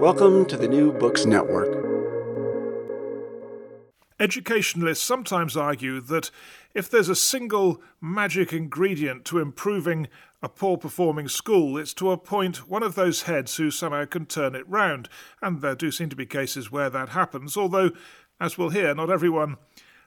Welcome to the New Books Network. Educationalists sometimes argue that if there's a single magic ingredient to improving a poor performing school, it's to appoint one of those heads who somehow can turn it round. And there do seem to be cases where that happens, although, as we'll hear, not everyone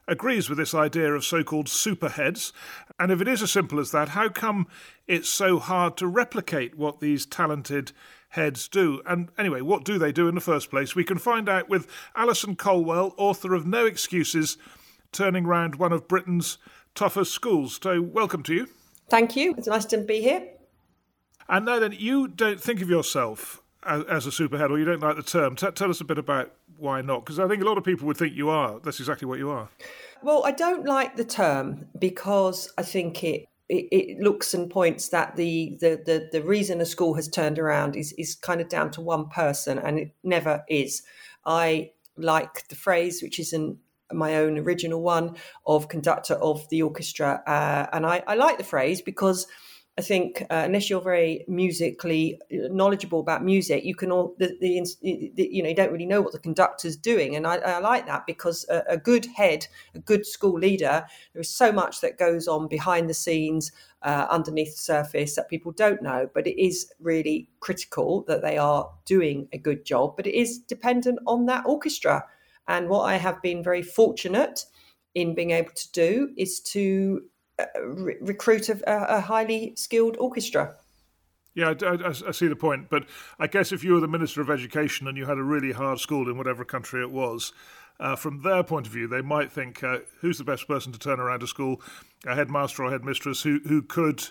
agrees with this idea of so called superheads. And if it is as simple as that, how come it's so hard to replicate what these talented heads do? And anyway, what do they do in the first place? We can find out with Alison Colwell, author of No Excuses Turning Round One of Britain's Toughest Schools. So, welcome to you. Thank you. It's nice to be here. And now then, you don't think of yourself as, a superhead, or you don't like the term. T- tell us a bit about why not? Because I think a lot of people would think you are. That's exactly what you are. Well, I don't like the term because I think it it, it looks and points that the, the the the reason a school has turned around is is kind of down to one person, and it never is. I like the phrase, which isn't my own original one, of conductor of the orchestra, uh, and I, I like the phrase because I think uh, unless you're very musically knowledgeable about music, you can all the, the, the, you know you don't really know what the conductor's doing, and I, I like that because a, a, good head, a good school leader, there is so much that goes on behind the scenes, uh, underneath the surface that people don't know, but it is really critical that they are doing a good job. But it is dependent on that orchestra, and what I have been very fortunate in being able to do is to re- recruit a, a, highly skilled orchestra. Yeah, I, I, I, see the point. But I guess if you were the Minister of Education and you had a really hard school in whatever country it was, uh, from their point of view, they might think, uh, who's the best person to turn around a school, a headmaster or headmistress who, who could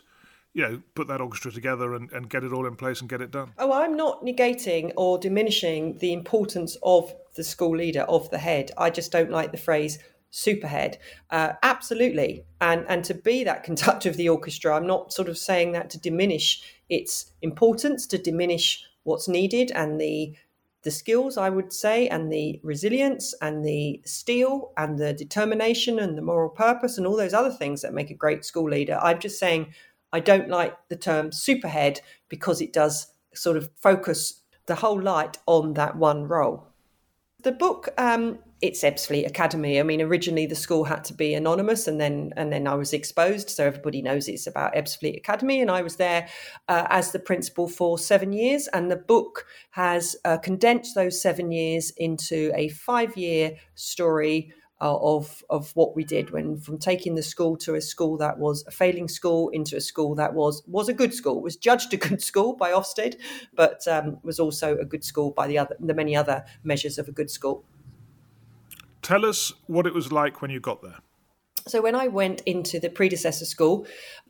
you know, put that orchestra together and, and get it all in place and get it done. Oh, I'm not negating or diminishing the importance of the school leader, of the head. I just don't like the phrase superhead. Uh, absolutely. And and to be that conductor of the orchestra i'm not sort of saying that to diminish its importance to diminish what's needed and the the skills i would say and the resilience and the steel and the determination and the moral purpose and all those other things that make a great school leader. I'm just saying i don't like the term superhead because it does sort of focus the whole light on that one role. The book um, it's Ebbsfleet Academy. I mean, originally the school had to be anonymous, and then and then I was exposed, so everybody knows it's about Ebbsfleet Academy. And I was there uh, as the principal for seven years, and the book has uh, condensed those seven years into a five-year story uh, of of what we did when from taking the school to a school that was a failing school into a school that was was a good school was judged a good school by Ofsted, but um, was also a good school by the other the many other measures of a good school. Tell us what it was like when you got there. So when I went into the predecessor school,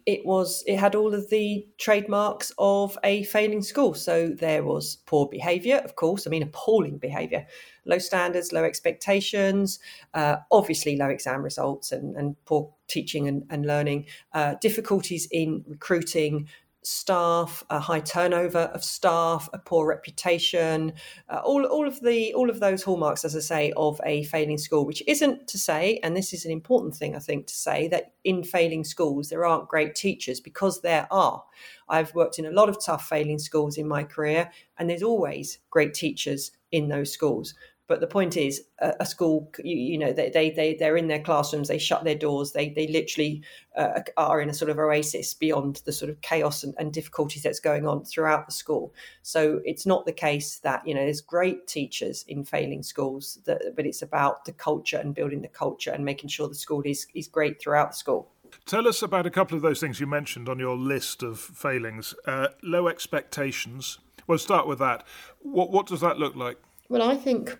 it was it had all of the trademarks of a failing school. So there was poor behaviour, of course. I mean, appalling behaviour, low standards, low expectations, uh, obviously low exam results, and, and poor teaching and, and learning, uh, difficulties in recruiting staff, a high turnover of staff, a poor reputation, uh, all, all of the all of those hallmarks, as I say, of a failing school. Which isn't to say, and this is an important thing I think to say, that in failing schools there aren't great teachers because there are. I've worked in a lot of tough failing schools in my career, and there's always great teachers in those schools. But the point is, a, a school, you, you, know, they, they, they, they're in their classrooms, they shut their doors, they, they literally uh, are in a sort of oasis beyond the sort of chaos and, and difficulties that's going on throughout the school. So it's not the case that, you know, there's great teachers in failing schools, that, but it's about the culture and building the culture and making sure the school is, is great throughout the school. Tell us about a couple of those things you mentioned on your list of failings. Uh, low expectations. Well, start with that. What what does that look like? Well, I think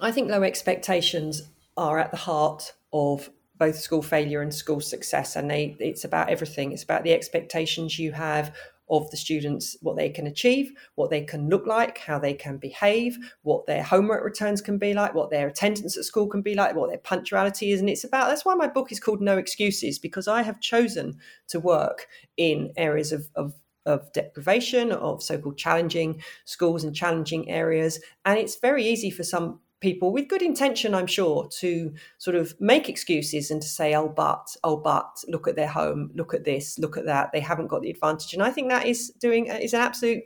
I think low expectations are at the heart of both school failure and school success and they it's about everything it's about the expectations you have of the students, what they can achieve, what they can look like, how they can behave, what their homework returns can be like, what their attendance at school can be like, what their punctuality is. And it's about that's why my book is called No Excuses, because I have chosen to work in areas of, of of deprivation, of so called challenging schools and challenging areas. And it's very easy for some people with good intention, I'm sure, to sort of make excuses and to say, oh, but, oh, but, look at their home, look at this, look at that. They haven't got the advantage. And I think that is doing, is an absolute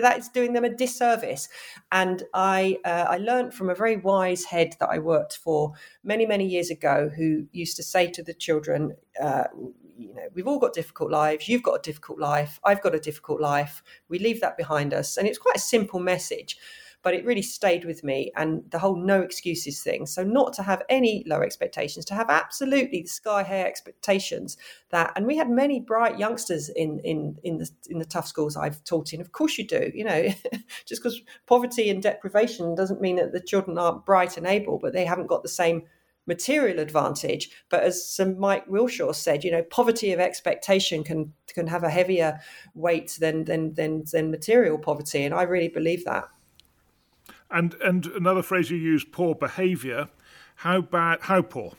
that is doing them a disservice. And I uh, I learned from a very wise head that I worked for many many years ago, who used to say to the children, uh, you know, we've all got difficult lives. You've got a difficult life. I've got a difficult life. We leave that behind us. And it's quite a simple message, but it really stayed with me. And the whole no excuses thing. So, not to have any low expectations, to have absolutely the sky high expectations that, and we had many bright youngsters in, in, in, the, in the tough schools I've taught in. Of course, you do. You know, just because poverty and deprivation doesn't mean that the children aren't bright and able, but they haven't got the same material advantage. But as Sir Mike Wilshaw said, you know, poverty of expectation can can have a heavier weight than than than, than material poverty, and I really believe that. And and another phrase you use, poor behaviour. How bad? How poor?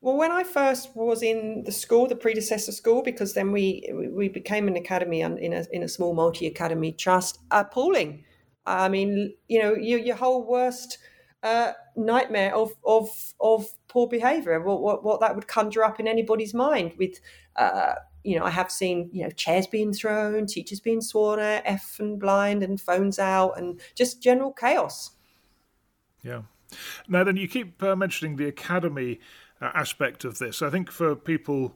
Well, when I first was in the school, the predecessor school, because then we we became an academy in a in a small multi academy trust, appalling. I mean, you know, your your whole worst uh, nightmare of of of poor behaviour. What, what what that would conjure up in anybody's mind with. Uh, you know, I have seen, you know, chairs being thrown, teachers being sworn at, F and blind, and phones out, and just general chaos. Yeah. Now, then, you keep uh, mentioning the academy uh, aspect of this. I think for people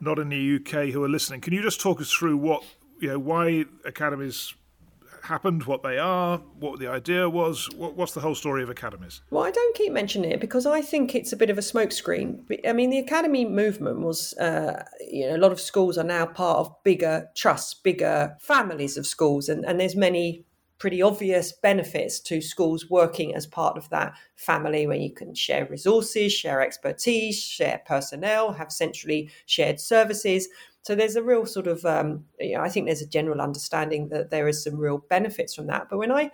not in the UK who are listening, can you just talk us through what, you know, why academies happened, what they are, what the idea was. What, what's the whole story of academies? Well, I don't keep mentioning it because I think it's a bit of a smokescreen. I mean, the academy movement was, uh, you know, a lot of schools are now part of bigger trusts, bigger families of schools, and, and there's many pretty obvious benefits to schools working as part of that family where you can share resources, share expertise, share personnel, have centrally shared services. So there's a real sort of, um, you know, I think there's a general understanding that there is some real benefits from that. But when I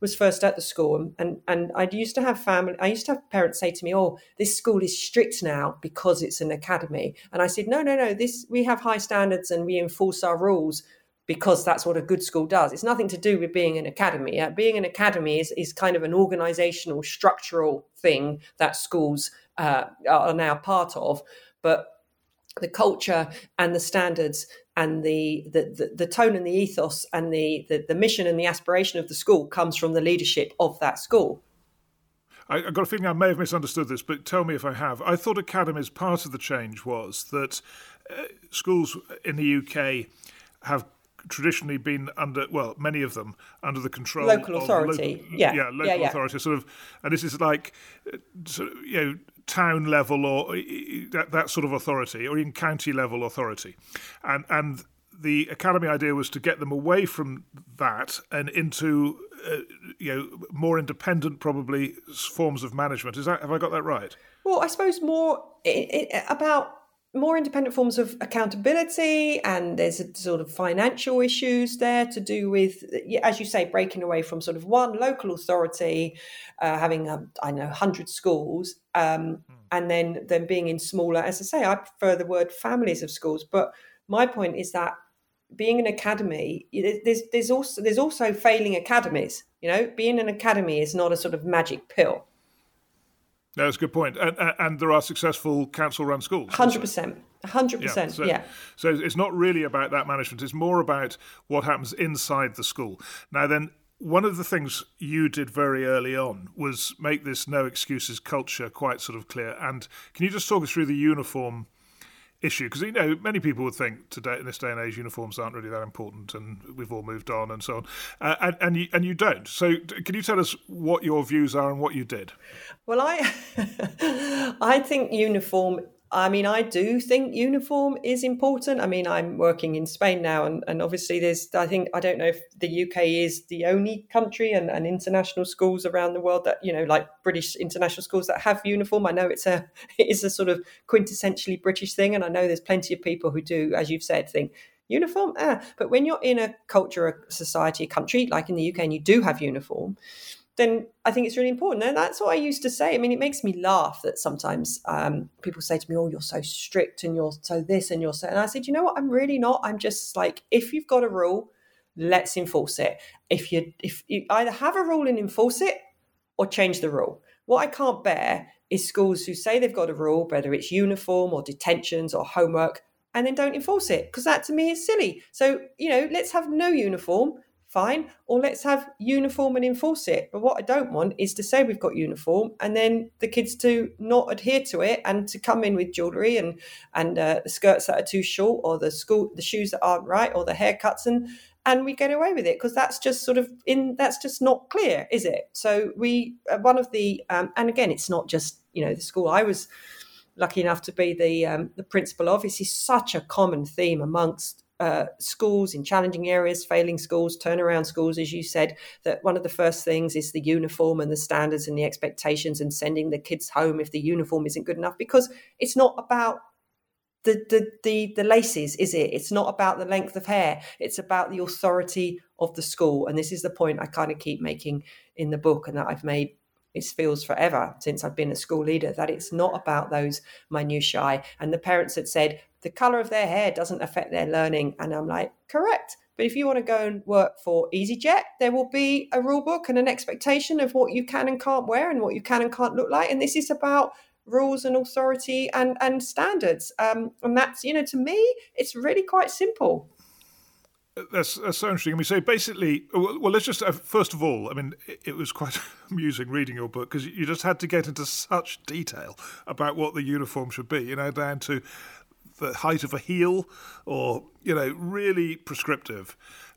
was first at the school and, and I used to have family I used to have parents say to me oh this school is strict now because it's an academy. And I said no no no this we have high standards and we enforce our rules because that's what a good school does. It's nothing to do with being an academy. Uh, being an academy is, is kind of an organizational structural thing that schools uh, are now part of. But the culture and the standards and the the, the, the tone and the ethos and the, the, the mission and the aspiration of the school comes from the leadership of that school. I, have got a feeling I may have misunderstood this, but tell me if I have. I thought academies part of the change was that uh, schools in the UK have traditionally been under well many of them under the control local authority local, yeah yeah local yeah, yeah. authority sort of and this is like uh, sort of, you know town level or that, that sort of authority, or even county level authority. And, and the academy idea was to get them away from that and into uh, you know more independent probably forms of management is that have i got that right well i suppose more about more independent forms of accountability and there's a sort of financial issues there to do with as you say breaking away from sort of one local authority uh, having a, I know 100 schools um, mm. and then then being in smaller as i say i prefer the word families of schools but my point is that being an academy there's there's also there's also failing academies you know being an academy is not a sort of magic pill that's a good point. And, and there are successful council run schools. 100%. 100%. Yeah. So, yeah. so it's not really about that management, it's more about what happens inside the school. Now, then, one of the things you did very early on was make this no excuses culture quite sort of clear. And can you just talk us through the uniform issue because you know many people would think today in this day and age uniforms aren't really that important and we've all moved on and so on. Uh, and and you, and you don't. So can you tell us what your views are and what you did? Well i i think uniform I mean, I do think uniform is important. I mean, I'm working in Spain now, and, and obviously, there's, I think, I don't know if the UK is the only country and, and international schools around the world that, you know, like British international schools that have uniform. I know it's a, it is a sort of quintessentially British thing. And I know there's plenty of people who do, as you've said, think uniform. Ah. But when you're in a culture, a society, a country like in the UK, and you do have uniform, then I think it's really important. And that's what I used to say. I mean, it makes me laugh that sometimes um, people say to me, Oh, you're so strict and you're so this and you're so. And I said, You know what? I'm really not. I'm just like, if you've got a rule, let's enforce it. If you if you either have a rule and enforce it or change the rule. What I can't bear is schools who say they've got a rule, whether it's uniform or detentions or homework, and then don't enforce it because that to me is silly. So, you know, let's have no uniform fine. Or let's have uniform and enforce it. But what I don't want is to say we've got uniform and then the kids to not adhere to it and to come in with jewellery and and uh, the skirts that are too short or the school the shoes that aren't right or the haircuts and and we get away with it because that's just sort of in that's just not clear, is it? So we uh, one of the um, and again it's not just you know the school I was lucky enough to be the um, the principal of. Is such a common theme amongst uh, schools in challenging areas, failing schools, turnaround schools, as you said, that one of the first things is the uniform and the standards and the expectations and sending the kids home if the uniform isn't good enough because it's not about the, the the the laces is it? It's not about the length of hair. It's about the authority of the school. And this is the point i kind of keep making in the book and that i've made it feels forever since I've been a school leader that it's not about those minutiae. And the parents had said the color of their hair doesn't affect their learning. And I'm like, correct. But if you want to go and work for EasyJet, there will be a rule book and an expectation of what you can and can't wear and what you can and can't look like. And this is about rules and authority and and standards. Um, and that's you know to me, it's really quite simple. That's, that's so interesting. I mean, so basically, well, well let's just uh, first of all, I mean, it, it was quite amusing reading your book because you just had to get into such detail about what the uniform should be, you know, down to the height of a heel, or you know, really prescriptive,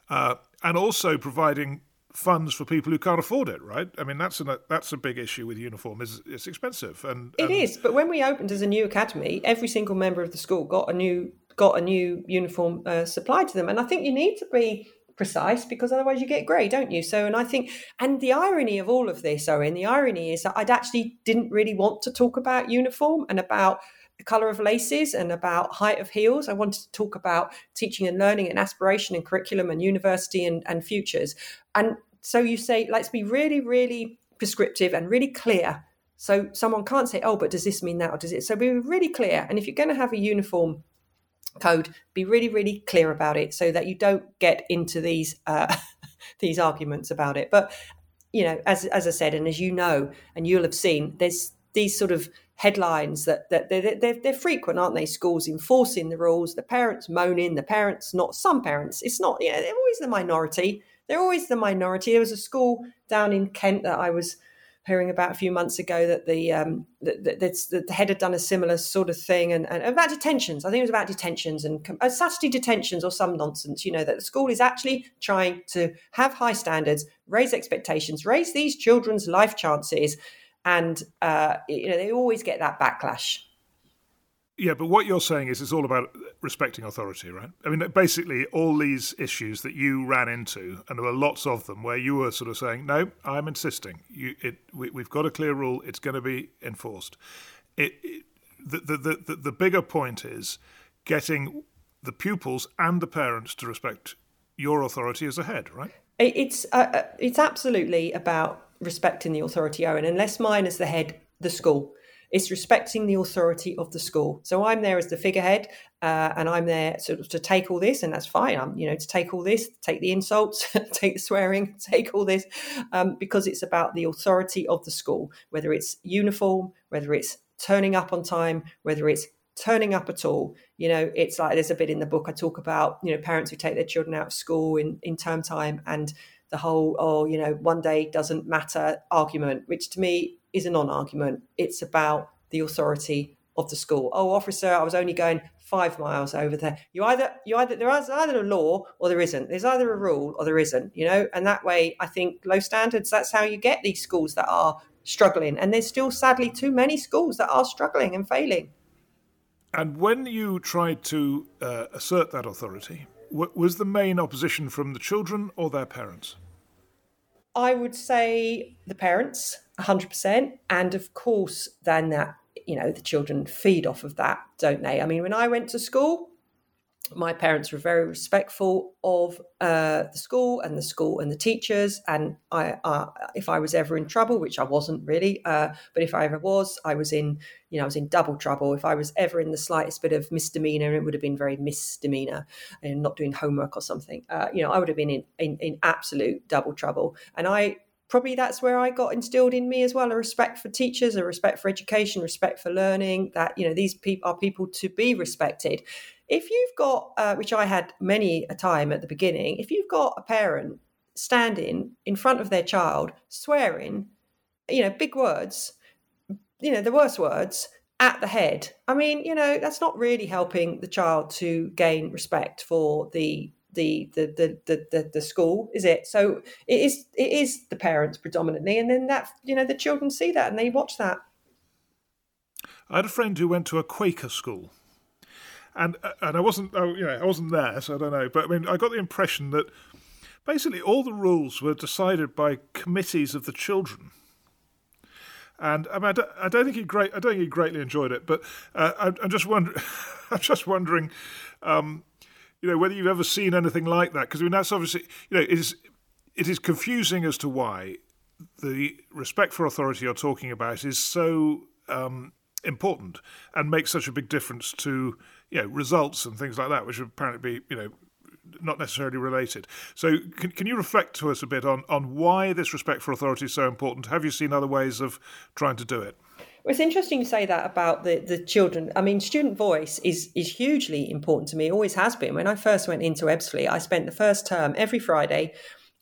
uh, and also providing funds for people who can't afford it. Right? I mean, that's a that's a big issue with uniform. is It's expensive, and, and it is. But when we opened as a new academy, every single member of the school got a new got a new uniform uh, supplied to them. And I think you need to be precise because otherwise you get grey, don't you? So, and I think, and the irony of all of this, Owen, the irony is that I'd actually didn't really want to talk about uniform and about the colour of laces and about height of heels. I wanted to talk about teaching and learning and aspiration and curriculum and university and, and futures. And so you say, let's be really, really prescriptive and really clear. So someone can't say, oh, but does this mean that or does it? So be really clear. And if you're going to have a uniform code be really really clear about it so that you don't get into these uh, these arguments about it but you know as as i said and as you know and you'll have seen there's these sort of headlines that that they're, they're, they're frequent aren't they schools enforcing the rules the parents moaning the parents not some parents it's not you know they're always the minority they're always the minority there was a school down in kent that i was hearing about a few months ago that the um, that, that, the head had done a similar sort of thing and, and, about detentions. I think it was about detentions and uh, Saturday detentions or some nonsense. You know that the school is actually trying to have high standards, raise expectations, raise these children's life chances, and uh, you know they always get that backlash. Yeah, but what you're saying is it's all about respecting authority, right? I mean, basically, all these issues that you ran into, and there were lots of them, where you were sort of saying, "No, I'm insisting. You, it, we, have got a clear rule. It's going to be enforced." It, it, the, the, the, the bigger point is getting the pupils and the parents to respect your authority as a head, right? It's uh, uh, it's absolutely about respecting the authority, Owen. Unless mine is the head, the school it's respecting the authority of the school. So I'm there as the figurehead, uh, and I'm there sort of to take all this, and that's fine. I'm, you know, to take all this, take the insults, take the swearing, take all this, um, because it's about the authority of the school, whether it's uniform, whether it's turning up on time, whether it's turning up at all. You know, it's like there's a bit in the book I talk about, you know, parents who take their children out of school in, in term time and the whole, oh, you know, one day doesn't matter argument, which to me is a non-argument. It's about the authority of the school. Oh, officer, I was only going five miles over there. You either you either there is either a law or there isn't. There's either a rule or there isn't. You know, and that way, I think low standards. That's how you get these schools that are struggling, and there's still sadly too many schools that are struggling and failing. And when you tried to uh, assert that authority, w- was the main opposition from the children or their parents? I would say the parents, 100%. And of course, then that, you know, the children feed off of that, don't they? I mean, when I went to school, my parents were very respectful of uh, the school and the school and the teachers. And I, uh, if I was ever in trouble, which I wasn't really, uh, but if I ever was, I was in, you know, I was in double trouble. If I was ever in the slightest bit of misdemeanor, it would have been very misdemeanor and not doing homework or something. Uh, you know, I would have been in, in, in absolute double trouble. And I probably that's where I got instilled in me as well a respect for teachers, a respect for education, respect for learning. That you know these people are people to be respected. If you've got, uh, which I had many a time at the beginning, if you've got a parent standing in front of their child swearing, you know, big words, you know, the worst words at the head. I mean, you know, that's not really helping the child to gain respect for the the the the the, the, the school, is it? So it is it is the parents predominantly, and then that you know the children see that and they watch that. I had a friend who went to a Quaker school, and and I wasn't you know I wasn't there, so I don't know. But I mean, I got the impression that basically all the rules were decided by committees of the children. And I, mean, I, don't, I don't think he great. I don't think he greatly enjoyed it. But uh, I'm, I'm, just wondering. I'm just wondering, um, you know, whether you've ever seen anything like that. Because I mean, that's obviously, you know, it is it is confusing as to why the respect for authority you're talking about is so um, important and makes such a big difference to you know results and things like that, which would apparently be you know not necessarily related. So, can, can you reflect to us a bit on on why this respect for authority is so important? Have you seen other ways of trying to do it? Well, it's interesting you say that about the, the children. I mean, student voice is is hugely important to me. Always has been. When I first went into Ebbsfleet, I spent the first term every Friday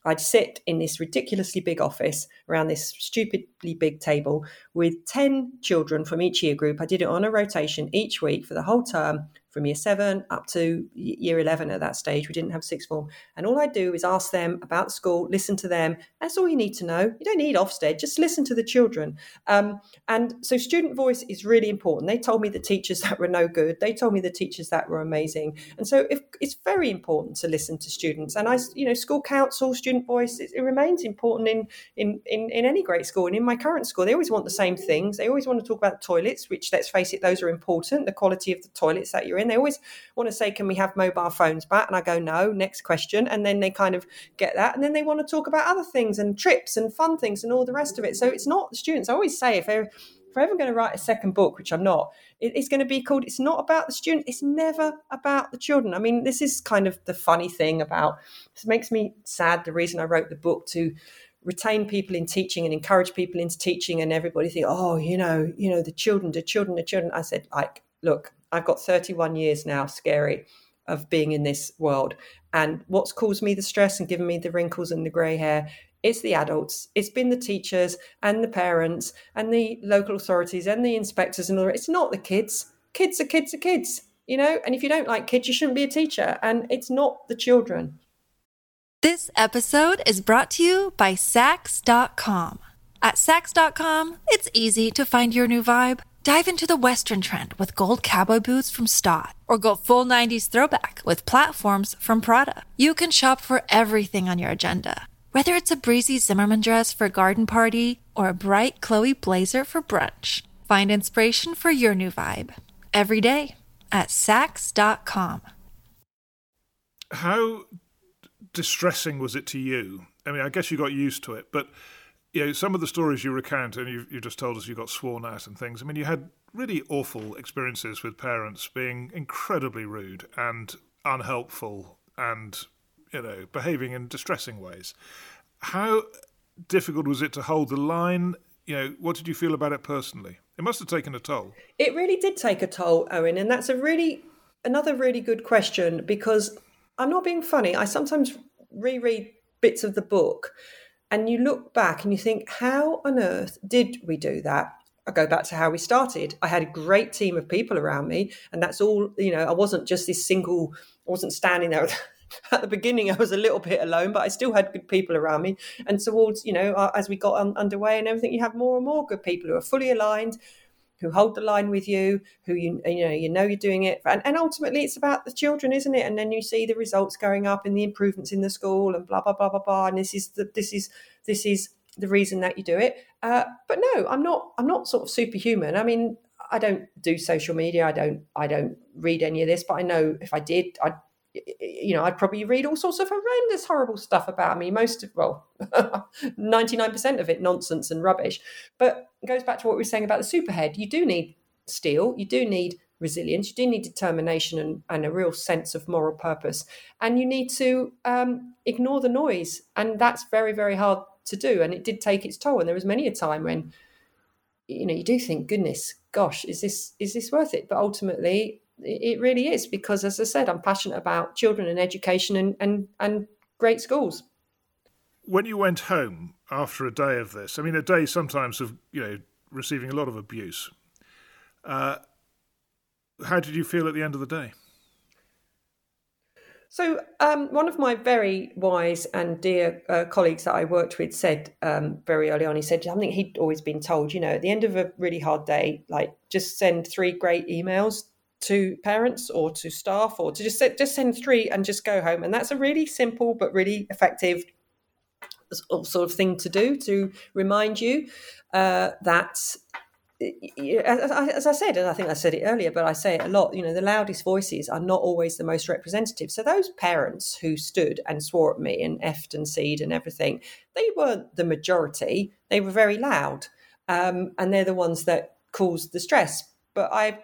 I'd sit in this ridiculously big office around this stupidly big table with 10 children from each year group. I did it on a rotation each week for the whole term from year seven up to year 11 at that stage. We didn't have sixth form. And all I do is ask them about school, listen to them. That's all you need to know. You don't need Ofsted, just listen to the children. Um, and so student voice is really important. They told me the teachers that were no good. They told me the teachers that were amazing. And so if, it's very important to listen to students. And I, you know, school council, student voice, it, it remains important in, in, in, in any great school. And in my current school, they always want the same things. They always want to talk about toilets, which let's face it, those are important, the quality of the toilets that you're in. They always want to say, Can we have mobile phones back? And I go, No, next question. And then they kind of get that. And then they want to talk about other things and trips and fun things and all the rest of it. So it's not the students. I always say, if they're if I'm ever going to write a second book, which I'm not, it's going to be called It's Not About the Student. It's never about the children. I mean, this is kind of the funny thing about this makes me sad. The reason I wrote the book to retain people in teaching and encourage people into teaching and everybody think, oh, you know, you know, the children, the children, the children. I said, like, look, I've got 31 years now, scary, of being in this world. And what's caused me the stress and given me the wrinkles and the grey hair it's the adults, it's been the teachers and the parents and the local authorities and the inspectors and all that. It's not the kids. Kids are kids are kids, you know? And if you don't like kids, you shouldn't be a teacher. And it's not the children. This episode is brought to you by Saks.com. At Saks.com, it's easy to find your new vibe. Dive into the Western trend with gold cowboy boots from Staud, or go full 90s throwback with platforms from Prada. You can shop for everything on your agenda, whether it's a breezy Zimmermann dress for a garden party or a bright Chloe blazer for brunch. Find inspiration for your new vibe every day at Saks.com. How distressing was it to you? I mean, I guess you got used to it, but you know, some of the stories you recount, and you, you just told us you got sworn at and things. I mean, you had really awful experiences with parents being incredibly rude and unhelpful and, you know, behaving in distressing ways. How difficult was it to hold the line? You know, what did you feel about it personally? It must have taken a toll. It really did take a toll, Owen, and that's a really another really good question because I'm not being funny. I sometimes reread bits of the book and you look back and you think, how on earth did we do that? I go back to how we started. I had a great team of people around me, and that's all, you know, I wasn't just this single, I wasn't standing there. At the beginning, I was a little bit alone, but I still had good people around me. And towards, you know, as we got underway and everything, you have more and more good people who are fully aligned, who hold the line with you, who you you know you know you're doing it, and, and ultimately it's about the children, isn't it? And then you see the results going up and the improvements in the school and blah blah blah blah blah. And this is the this is this is the reason that you do it. Uh, but no, I'm not. I'm not sort of superhuman. I mean, I don't do social media. I don't I don't read any of this, but I know if I did, I'd you know, I'd probably read all sorts of horrendous, horrible stuff about me. Most of, well, 99% of it nonsense and rubbish. But it goes back to what we were saying about the superhead. You do need steel, you do need resilience, you do need determination and, and a real sense of moral purpose. And you need to um, ignore the noise. And that's very, very hard to do. And it did take its toll. And there was many a time when, you know, you do think, goodness, gosh, is this is this worth it? But ultimately, it really is because, as I said, I'm passionate about children and education and and and great schools. When you went home after a day of this, I mean, a day sometimes of you know receiving a lot of abuse. Uh, how did you feel at the end of the day? So, um, one of my very wise and dear uh, colleagues that I worked with said um, very early on, he said something he'd always been told, you know, at the end of a really hard day, like just send three great emails to parents or to staff or to just just send three and just go home and that's a really simple but really effective sort of thing to do to remind you uh, that as I said, and I think I said it earlier, but I say it a lot, you know, the loudest voices are not always the most representative. So those parents who stood and swore at me and effed and seed and everything, they weren't the majority. They were very loud. Um, and they're the ones that caused the stress. But I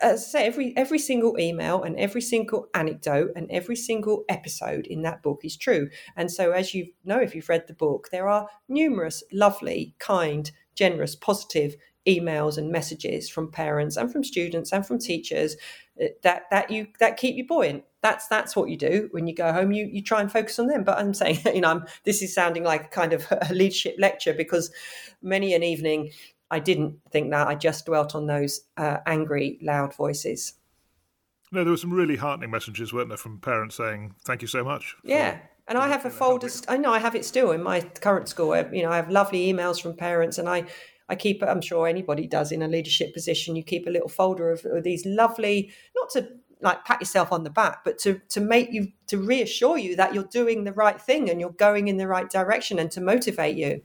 as I say, every every single email and every single anecdote and every single episode in that book is true. And so, as you know, if you've read the book, there are numerous lovely, kind, generous, positive emails and messages from parents and from students and from teachers uh, that that you that keep you buoyant. That's that's what you do when you go home. You you try and focus on them. But i'm saying you know I'm, this is sounding like kind of a leadership lecture because many an evening I didn't think that. I just dwelt on those uh, angry, loud voices. No, there were some really heartening messages, weren't there, from parents saying, "Thank you so much." Yeah, and I have a folder. I know I have it still in my current school. You know, I have lovely emails from parents, and I, I keep. I'm sure anybody does in a leadership position. You keep a little folder of, of these lovely, not to like pat yourself on the back, but to to make you to reassure you that you're doing the right thing and you're going in the right direction, and to motivate you.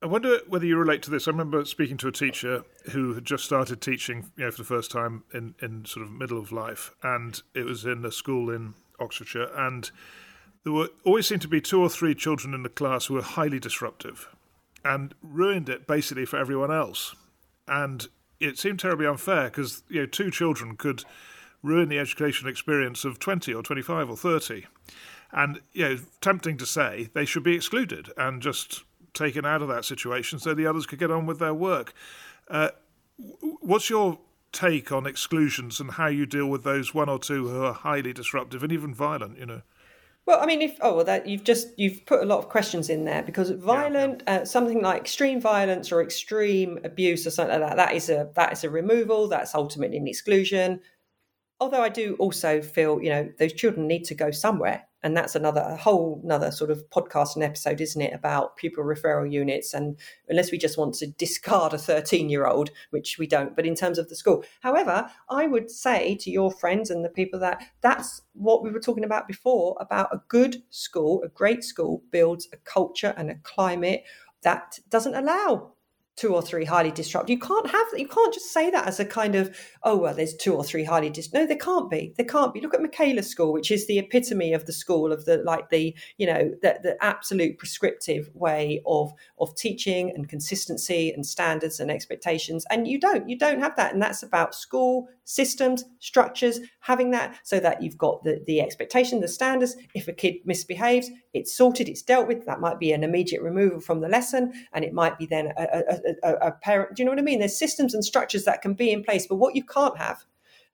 I wonder whether you relate to this. I remember speaking to a teacher who had just started teaching, you know, for the first time in, in sort of middle of life, and it was in a school in Oxfordshire, and there were always seemed to be two or three children in the class who were highly disruptive, and ruined it basically for everyone else, and it seemed terribly unfair because you know two children could ruin the educational experience of twenty or twenty five or thirty, and you know, tempting to say they should be excluded and just taken out of that situation so the others could get on with their work. Uh, what's your take on exclusions and how you deal with those one or two who are highly disruptive and even violent? You know. Well, I mean, if oh, well, that you've just you've put a lot of questions in there because violent, yeah. Uh, something like extreme violence or extreme abuse or something like that, that is a that is a removal. That's ultimately an exclusion. Although I do also feel, you know, those children need to go somewhere and that's another a whole another sort of podcast and episode isn't it about pupil referral units and unless we just want to discard a 13 year old which we don't but in terms of the school. However i would say to your friends and the people that that's what we were talking about before about a good school a great school builds a culture and a climate that doesn't allow two or three highly disruptive. You can't have that. You can't just say that as a kind of, oh, well, there's two or three highly dis. No, there can't be. There can't be. Look at Michaela School, which is the epitome of the school of the like the you know the, the absolute prescriptive way of of teaching and consistency and standards and expectations. And you don't. You don't have that. And that's about school systems, structures, having that so that you've got the the expectation, the standards. If a kid misbehaves, it's sorted. It's dealt with. That might be an immediate removal from the lesson, and it might be then a, a, a parent. Do you know what I mean? There's systems and structures that can be in place, but what you can't have,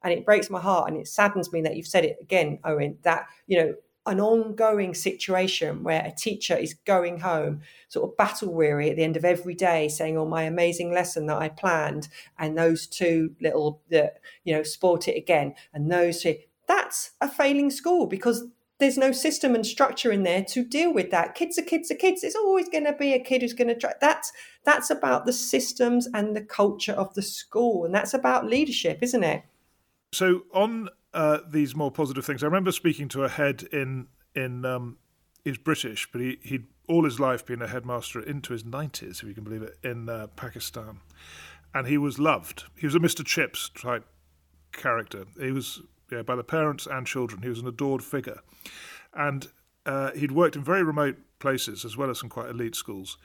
and it breaks my heart and it saddens me that you've said it again, Owen, that, you know, an ongoing situation where a teacher is going home sort of battle weary at the end of every day saying oh my amazing lesson that i planned and those two little that you know sport it again and those two that's a failing school because there's no system and structure in there to deal with that. Kids are kids are kids. It's always going to be a kid who's going to try. That's that's about the systems and the culture of the school, and that's about leadership, isn't it? So on uh, these more positive things, I remember speaking to a head in in um, he's British, but he he'd all his life been a headmaster into his nineties, if you can believe it, in uh, Pakistan, and he was loved. He was a Mr. Chips type character. He was yeah, by the parents and children. He was an adored figure, and uh, he'd worked in very remote places as well as some quite elite schools.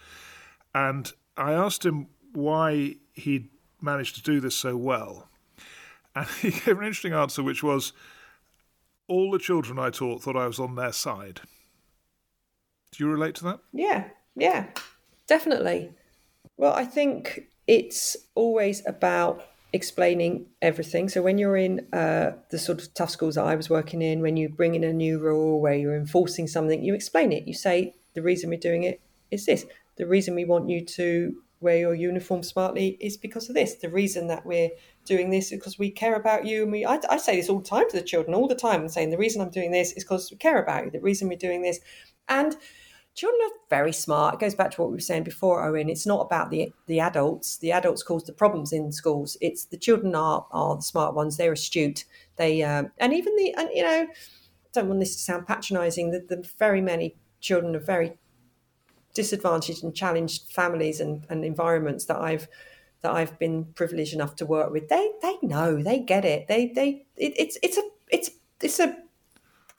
And I asked him why he'd managed to do this so well, and he gave an interesting answer, which was, "All the children I taught thought I was on their side." Do you relate to that? Yeah, yeah, definitely. Well, I think it's always about explaining everything. So when you're in uh, the sort of tough schools that I was working in, when you bring in a new rule where you're enforcing something, you explain it. You say the reason we're doing it is this. The reason we want you to wear your uniform smartly is because of this. The reason that we're doing this is because we care about you. And we, I, I say this all the time to the children, all the time, and saying the reason I'm doing this is because we care about you. The reason we're doing this, and children are very smart. It goes back to what we were saying before, Owen. It's not about the the adults. The adults cause the problems in schools. It's the children are are the smart ones. They're astute. They um, and even the and you know, I don't want this to sound patronising. The, the very many children of very disadvantaged and challenged families and, and environments that I've that I've been privileged enough to work with. They they know. They get it. They they it, it's it's a it's it's a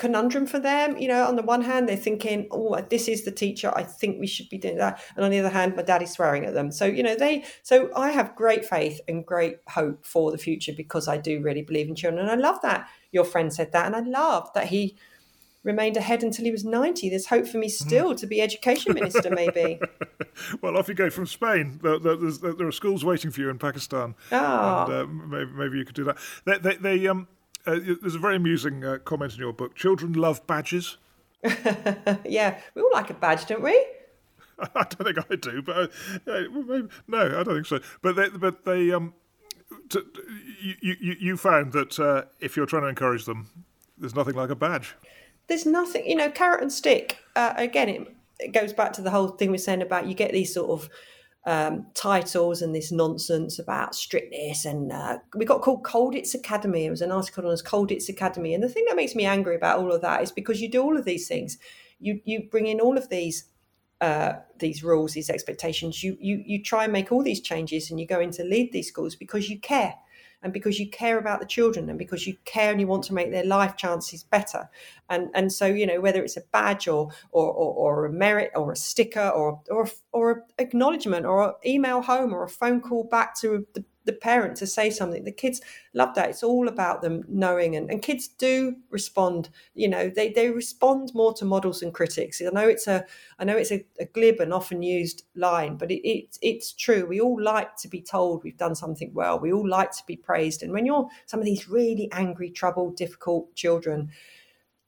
conundrum for them. You know, on the one hand, they're thinking, "Oh, this is the teacher. I think we should be doing that," and on the other hand, my daddy's swearing at them. So you know, they. So I have great faith and great hope for the future because I do really believe in children, and I love that your friend said that, and I love that he remained ahead until he was 90 there's hope for me hmm. still to be education minister maybe well off you go from spain there, there, there, are schools waiting for you in pakistan oh. and uh, maybe, maybe, you could do that they, they, they um, uh, there's a very amusing uh, comment in your book. Children love badges. yeah, we all like a badge, don't we? I don't think I do, but uh, maybe, no, I don't think so. But they, but they, um, t- you, you, you found that uh, if you're trying to encourage them, there's nothing like a badge. There's nothing, you know, carrot and stick. Uh, again, it, it goes back to the whole thing we're saying about you get these sort of um, titles and this nonsense about strictness. And uh, we got called Colditz Academy. It was an article on us, Colditz Academy. And the thing that makes me angry about all of that is because you do all of these things. You you bring in all of these uh, these rules, these expectations. You you you try and make all these changes, and you go in to lead these schools because you care and because you care about the children and because you care and you want to make their life chances better. And and so you know whether it's a badge or or, or, or a merit or a sticker or or or acknowledgement or an email home or a phone call back to the the parent to say something. The kids love that. It's all about them knowing, and, and kids do respond. You know, they they respond more to models than critics. I know it's a I know it's a, a glib and often used line, but it, it it's true. We all like to be told we've done something well. We all like to be praised. And when you're some of these really angry, troubled, difficult children,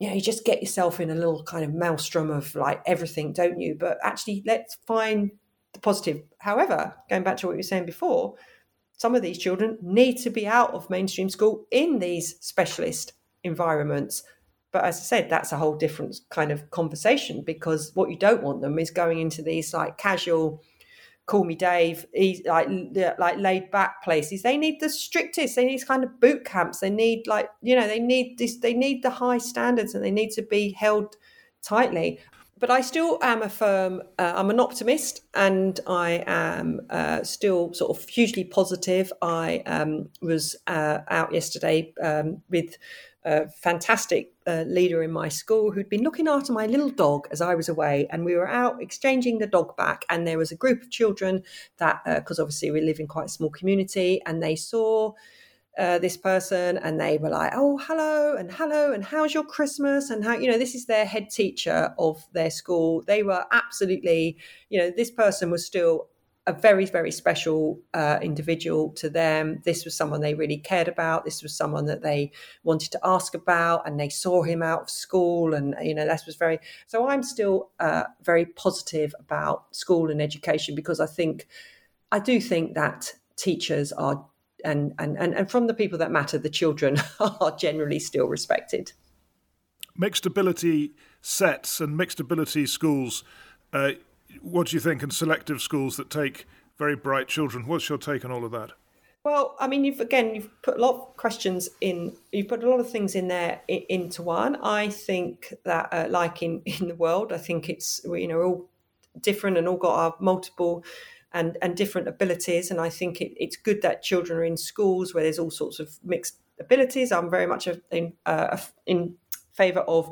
you know, you just get yourself in a little kind of maelstrom of like everything, don't you? But actually, let's find the positive. However, going back to what you were saying before, some of these children need to be out of mainstream school in these specialist environments. But as I said, that's a whole different kind of conversation because what you don't want them is going into these like casual, call me Dave, like like laid back places. They need the strictest. They need kind of boot camps. They need like you know they need this. They need the high standards and they need to be held tightly but I still am a firm, uh, I'm an optimist and I am uh, still sort of hugely positive. I um, was uh, out yesterday um, with a fantastic uh, leader in my school who'd been looking after my little dog as I was away. And we were out exchanging the dog back. And there was a group of children that, because uh, obviously we live in quite a small community, and they saw uh, this person and they were like, oh, hello and hello and how's your Christmas? And how, you know, this is their head teacher of their school. They were absolutely, you know, this person was still a very, very special uh, individual to them. This was someone they really cared about. This was someone that they wanted to ask about, and they saw him out of school. And, you know, that was very, so I'm still uh, very positive about school and education because I think, I do think that teachers are and, and, and, and from the people that matter, the children are generally still respected. Mixed ability sets and mixed ability schools, uh, what do you think, and selective schools that take very bright children? What's your take on all of that? Well, I mean, you've again, you've put a lot of questions in. You've put a lot of things in there in, into one. I think that, uh, like in in the world, I think it's you know all different and all got our multiple and and different abilities. And I think it, it's good that children are in schools where there's all sorts of mixed abilities. I'm very much in uh, in favour of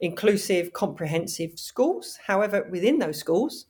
inclusive, comprehensive schools. However, within those schools,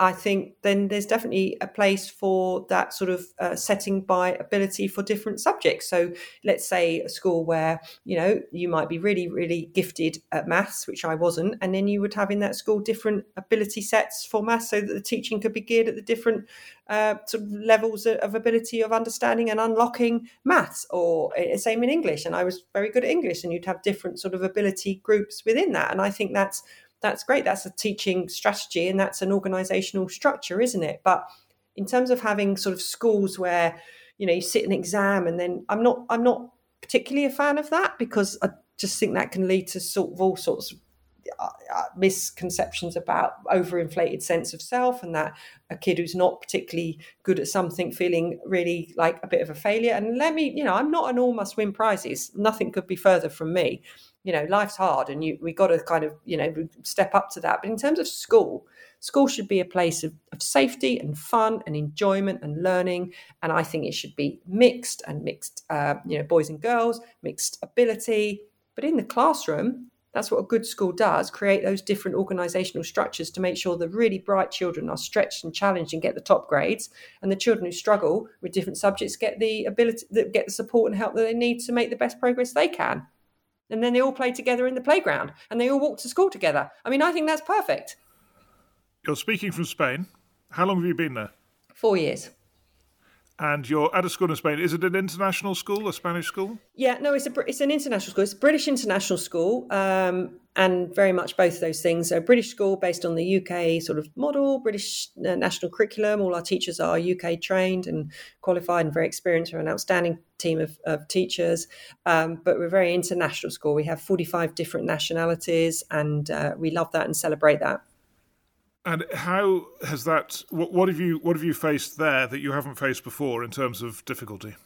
I think then there's definitely a place for that sort of uh, setting by ability for different subjects. So let's say a school where you know you might be really really gifted at maths, which I wasn't, and then you would have in that school different ability sets for maths, so that the teaching could be geared at the different uh, sort of levels of ability of understanding and unlocking maths. Or uh, same in English, and I was very good at English, and you'd have different sort of ability groups within that, and I think that's that's great. That's a teaching strategy and that's an organizational structure, isn't it? But in terms of having sort of schools where, you know, you sit an exam and then I'm not I'm not particularly a fan of that because I just think that can lead to sort of all sorts of uh, uh, misconceptions about overinflated sense of self and that a kid who's not particularly good at something feeling really like a bit of a failure and let me you know i'm not an all must win prizes nothing could be further from me you know life's hard and you we got to kind of you know step up to that. But in terms of school school should be a place of, of safety and fun and enjoyment and learning. And i think it should be mixed and mixed uh, you know boys and girls mixed ability. But in the classroom that's what a good school does create those different organizational structures to make sure the really bright children are stretched and challenged and get the top grades. And the children who struggle with different subjects get the ability that get the support and help that they need to make the best progress they can and then they all play together in the playground and they all walk to school together. I mean, I think that's perfect. You're speaking from Spain. How long have you been there? Four years. And you're at a school in Spain. Is it an international school, a Spanish school? Yeah, no, it's a it's an international school. It's a British international school, um, and very much both those things. So, British school based on the UK sort of model, British uh, national curriculum. All our teachers are UK trained and qualified and very experienced. We're an outstanding team of, of teachers, um, but we're a very international school. We have 45 different nationalities, and uh, we love that and celebrate that. And how has that? What, what, have you what have you faced there that you haven't faced before in terms of difficulty?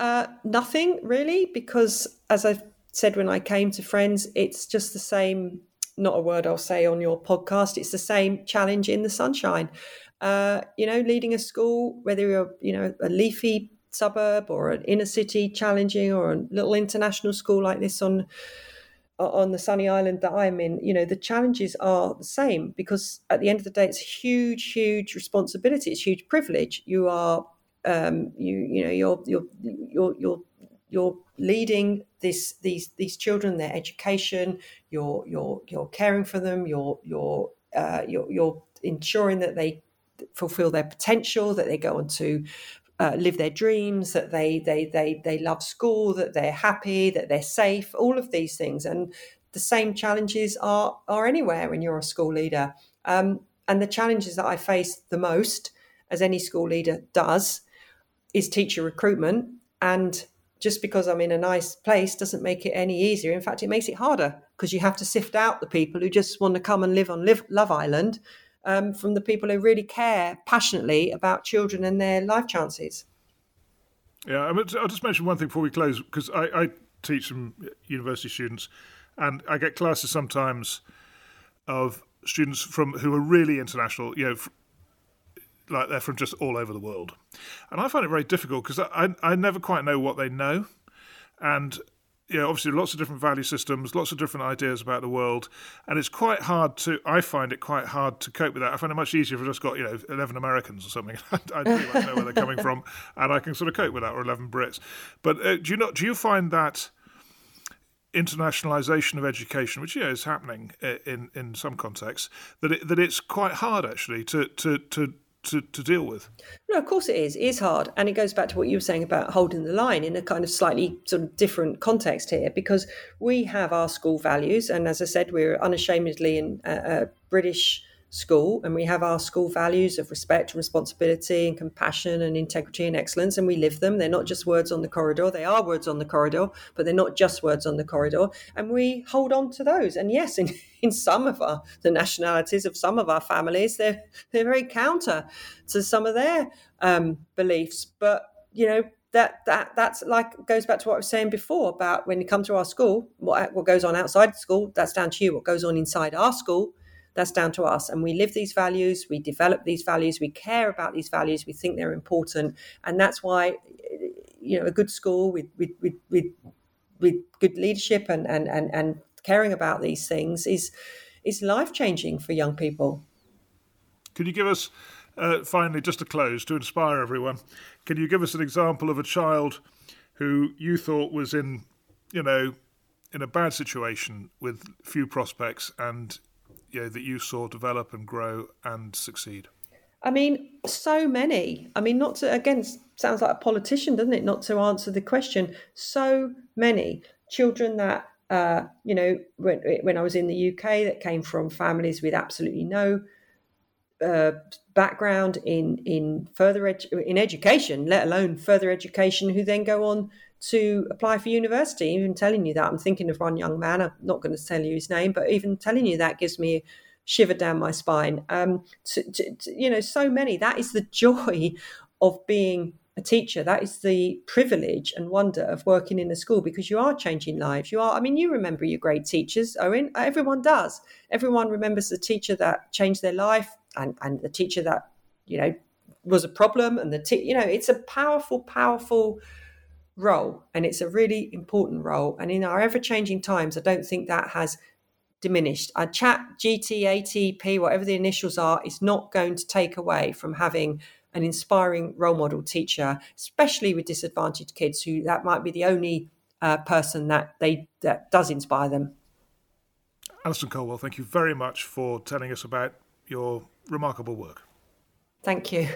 Uh, nothing really, because as I've said when I came to Friends, it's just the same. Not a word I'll say on your podcast. It's the same challenge in the sunshine. Uh, you know, leading a school, whether you're you know a leafy suburb or an inner city challenging or a little international school like this on on the sunny island that I'm in, you know, the challenges are the same because at the end of the day, it's huge, huge responsibility. It's huge privilege. You are, um, you, you know, you're, you're, you're, you're, you're leading this, these, these children, their education. You're, you're, you're caring for them. You're, you're, uh, you're, you're ensuring that they fulfill their potential, that they go on to uh, live their dreams, that they they they they love school, that they're happy, that they're safe, all of these things, and the same challenges are are anywhere when you're a school leader. Um, and the challenges that I face the most, as any school leader does, is teacher recruitment. And just because I'm in a nice place doesn't make it any easier. In fact, it makes it harder because you have to sift out the people who just want to come and live on live, Love Island um, from the people who really care passionately about children and their life chances. Yeah, I'll just mention one thing before we close because I, I teach some university students, and I get classes sometimes of students from who are really international. You know, like they're from just all over the world, and I find it very difficult because I I never quite know what they know, and you know, obviously lots of different value systems, lots of different ideas about the world, and it's quite hard to. I find it quite hard to cope with that. I find it much easier if I've just got you know eleven Americans or something. I pretty much know where they're coming from, and I can sort of cope with that, or eleven Brits. But uh, do you not? Do you find that? internationalization of education, which you know is happening in in some contexts, that it, that it's quite hard actually to to to to, to deal with. No, of course it is. It is hard. And it goes back to what you were saying about holding the line in a kind of slightly sort of different context here, because we have our school values. And as I said, we're unashamedly in a, a British school and we have our school values of respect and responsibility and compassion and integrity and excellence and we live them. They're not just words on the corridor. They are words on the corridor but they're not just words on the corridor and we hold on to those. And yes in, in some of our the nationalities of some of our families they're they're very counter to some of their um, beliefs. But you know that that that's like goes back to what I was saying before about when you come to our school, what what goes on outside school, that's down to you. What goes on inside our school, that's down to us. And we live these values, we develop these values, we care about these values, we think they're important. And that's why, you know, a good school with, with, with, with, with good leadership and, and, and, and caring about these things is, is life changing for young people. Could you give us, uh, finally, just to close, to inspire everyone, can you give us an example of a child who you thought was in, you know, in a bad situation with few prospects and you know, that you saw develop and grow and succeed? I mean, so many. I mean, not to, again, sounds like a politician, doesn't it? Not to answer the question. So many children that, uh, you know, when, when I was in the UK, that came from families with absolutely no uh, background in in further edu- in education, let alone further education, who then go on to apply for university. Even telling you that, I'm thinking of one young man. I'm not going to tell you his name, but even telling you that gives me a shiver down my spine. Um, to, to, to, you know, so many. That is the joy of being a teacher. That is the privilege and wonder of working in a school because you are changing lives. You are, I mean, you remember your great teachers, Owen. Everyone does. Everyone remembers the teacher that changed their life and, and the teacher that, you know, was a problem. And the, te- you know, it's a powerful, powerful role and it's a really important role. And in our ever changing times, I don't think that has diminished. A chat GT, ATP, whatever the initials are, is not going to take away from having an inspiring role model teacher, especially with disadvantaged kids who that might be the only uh, person that they that does inspire them. Alison Colwell, thank you very much for telling us about your remarkable work. Thank you.